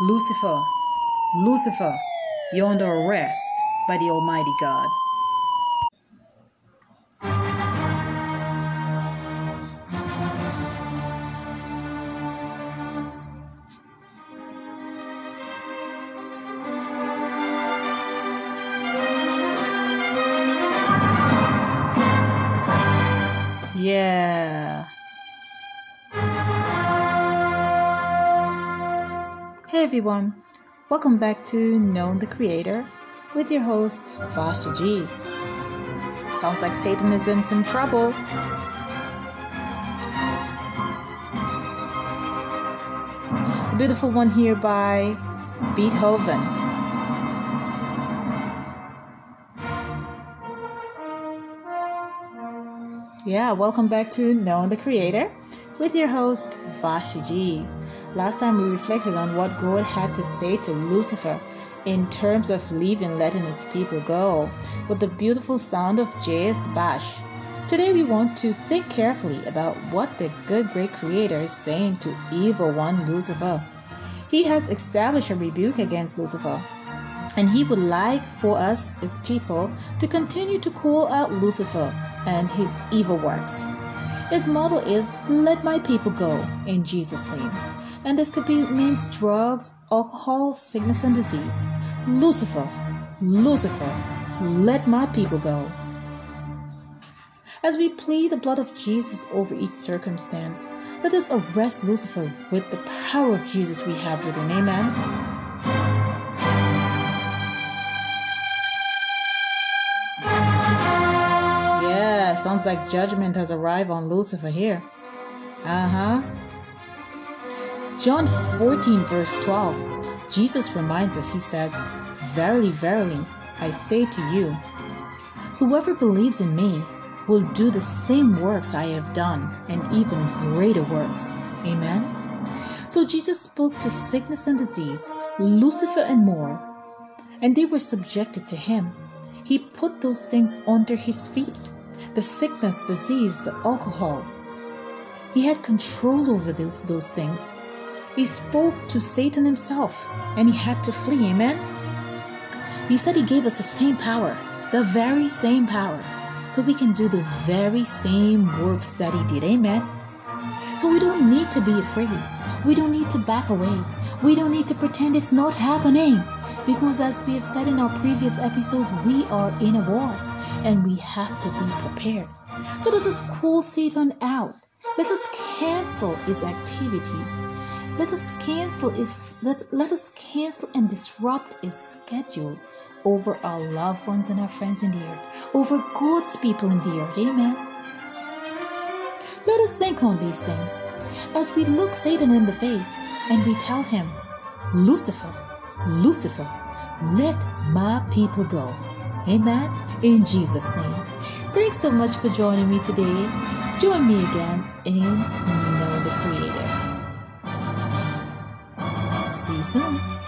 Lucifer, Lucifer, you're under arrest by the Almighty God. Everyone, welcome back to Know the Creator with your host Vasha G. Sounds like Satan is in some trouble. A beautiful one here by Beethoven. Yeah, welcome back to Know the Creator with your host Vasha G. Last time we reflected on what God had to say to Lucifer in terms of leaving, letting his people go, with the beautiful sound of J.S. Bach. Today we want to think carefully about what the good great creator is saying to evil one Lucifer. He has established a rebuke against Lucifer, and he would like for us as people to continue to call out Lucifer and his evil works. His motto is Let my people go in Jesus' name. And this could be means drugs, alcohol, sickness, and disease. Lucifer, Lucifer, let my people go. As we plead the blood of Jesus over each circumstance, let us arrest Lucifer with the power of Jesus we have within. Amen. Sounds like judgment has arrived on Lucifer here. Uh huh. John 14, verse 12, Jesus reminds us, He says, Verily, verily, I say to you, whoever believes in me will do the same works I have done, and even greater works. Amen. So Jesus spoke to sickness and disease, Lucifer and more, and they were subjected to him. He put those things under his feet the sickness, disease, the alcohol. He had control over those, those things. He spoke to Satan himself and he had to flee. Amen. He said he gave us the same power, the very same power, so we can do the very same works that he did. Amen. So we don't need to be afraid. We don't need to back away. We don't need to pretend it's not happening. Because as we have said in our previous episodes, we are in a war and we have to be prepared. So let us call Satan out. Let us cancel his activities. Let us cancel his let, let us cancel and disrupt his schedule over our loved ones and our friends in the earth, over God's people in the earth. Amen. Let us think on these things as we look Satan in the face and we tell him, Lucifer, Lucifer, let my people go. Amen. In Jesus' name. Thanks so much for joining me today. Join me again in Know the Creator. See you soon.